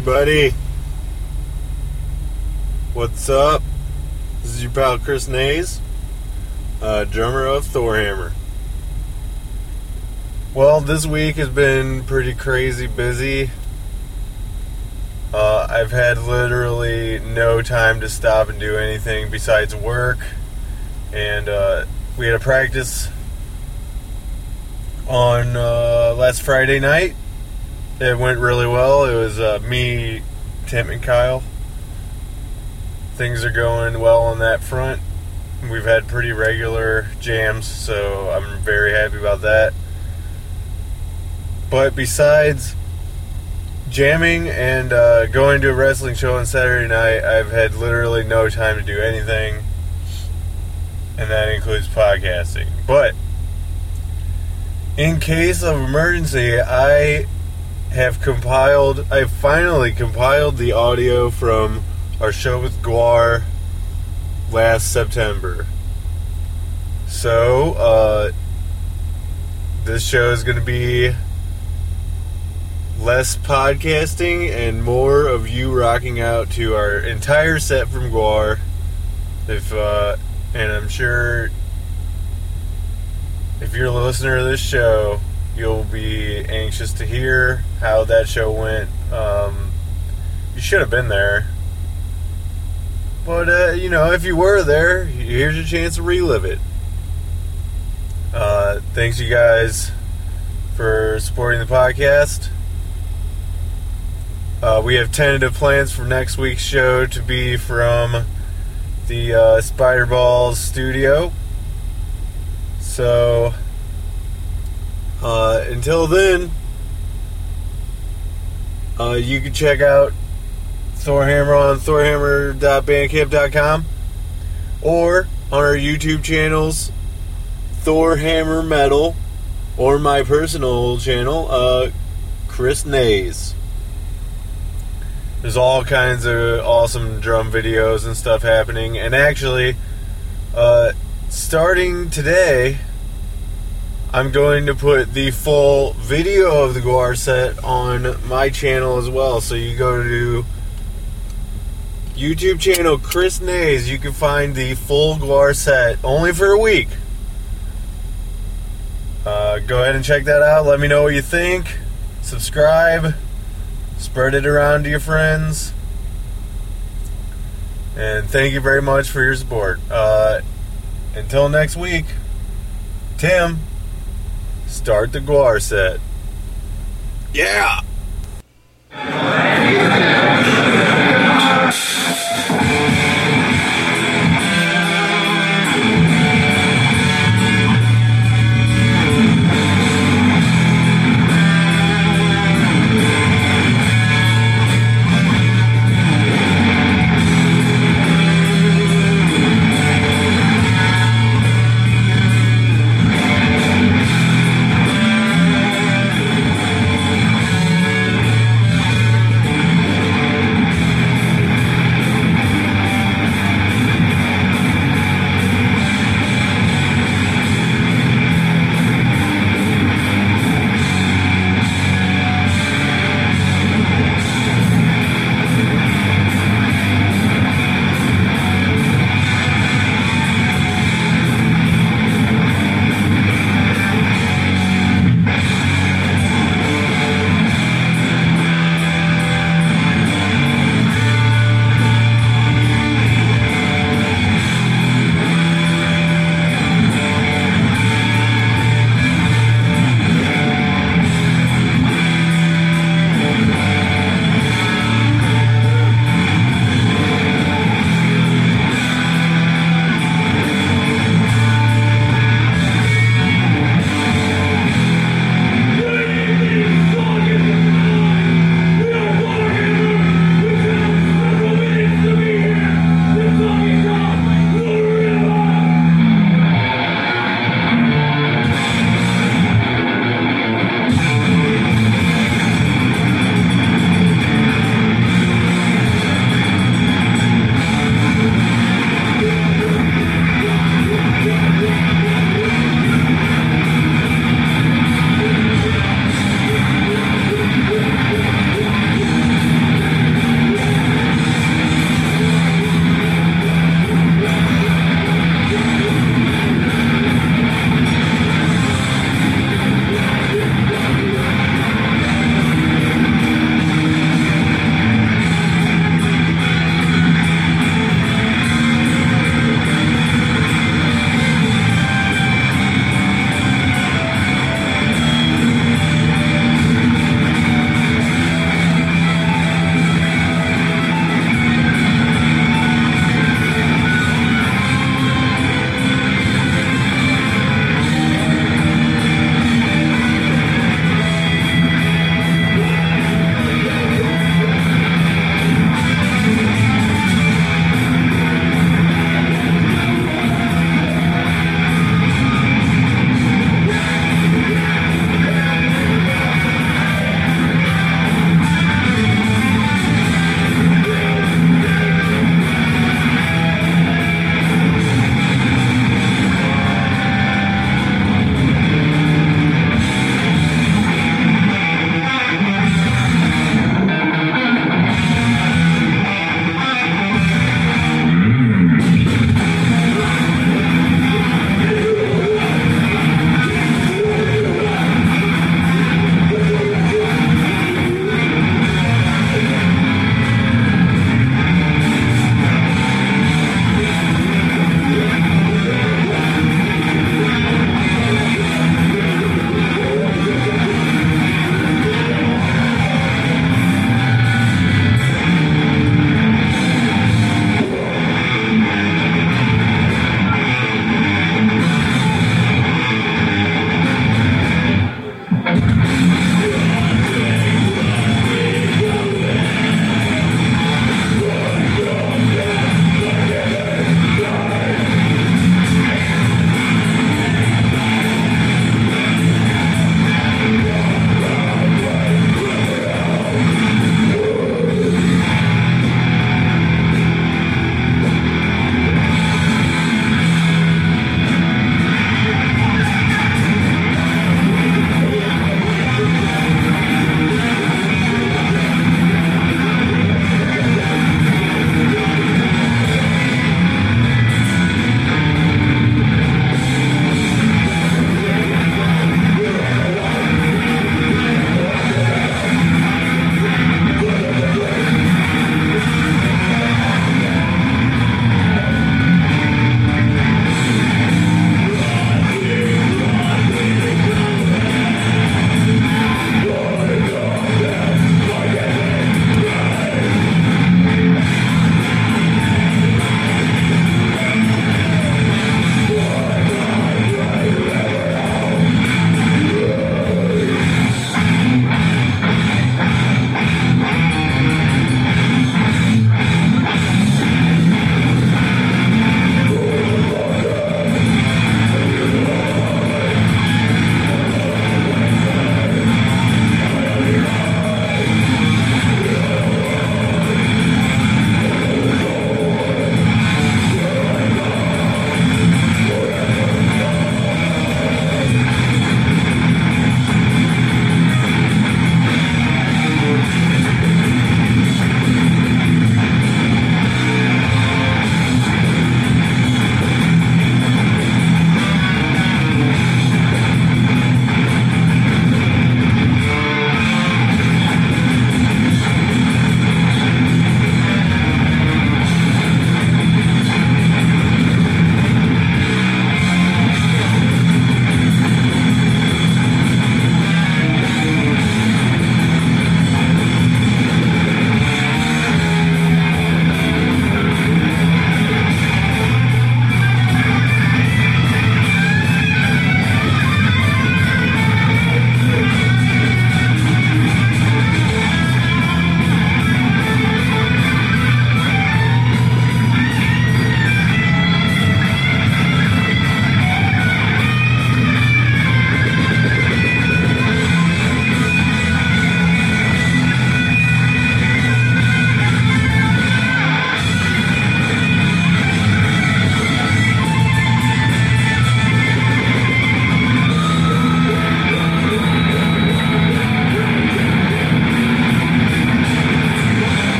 Everybody. What's up? This is your pal Chris Nays, uh, drummer of Thorhammer. Well, this week has been pretty crazy busy. Uh, I've had literally no time to stop and do anything besides work. And uh, we had a practice on uh, last Friday night it went really well. It was uh, me, Tim, and Kyle. Things are going well on that front. We've had pretty regular jams, so I'm very happy about that. But besides jamming and uh, going to a wrestling show on Saturday night, I've had literally no time to do anything, and that includes podcasting. But in case of emergency, I have compiled, I finally compiled the audio from our show with GWAR last September. So, uh, this show is going to be less podcasting and more of you rocking out to our entire set from GWAR. If, uh, and I'm sure if you're a listener of this show, you'll be anxious to hear how that show went. Um, you should have been there. But, uh, you know, if you were there, here's your chance to relive it. Uh, thanks, you guys, for supporting the podcast. Uh, we have tentative plans for next week's show to be from the uh, Spider Balls studio. So, uh, until then, uh, you can check out Thorhammer on thorhammer.bandcamp.com or on our YouTube channels, Thorhammer Metal, or my personal channel, uh, Chris Nays. There's all kinds of awesome drum videos and stuff happening, and actually, uh, starting today, I'm going to put the full video of the GWAR set on my channel as well. So you go to YouTube channel Chris Nays, you can find the full GWAR set only for a week. Uh, go ahead and check that out. Let me know what you think. Subscribe. Spread it around to your friends. And thank you very much for your support. Uh, until next week, Tim start the GWAR set. Yeah!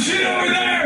shit over there!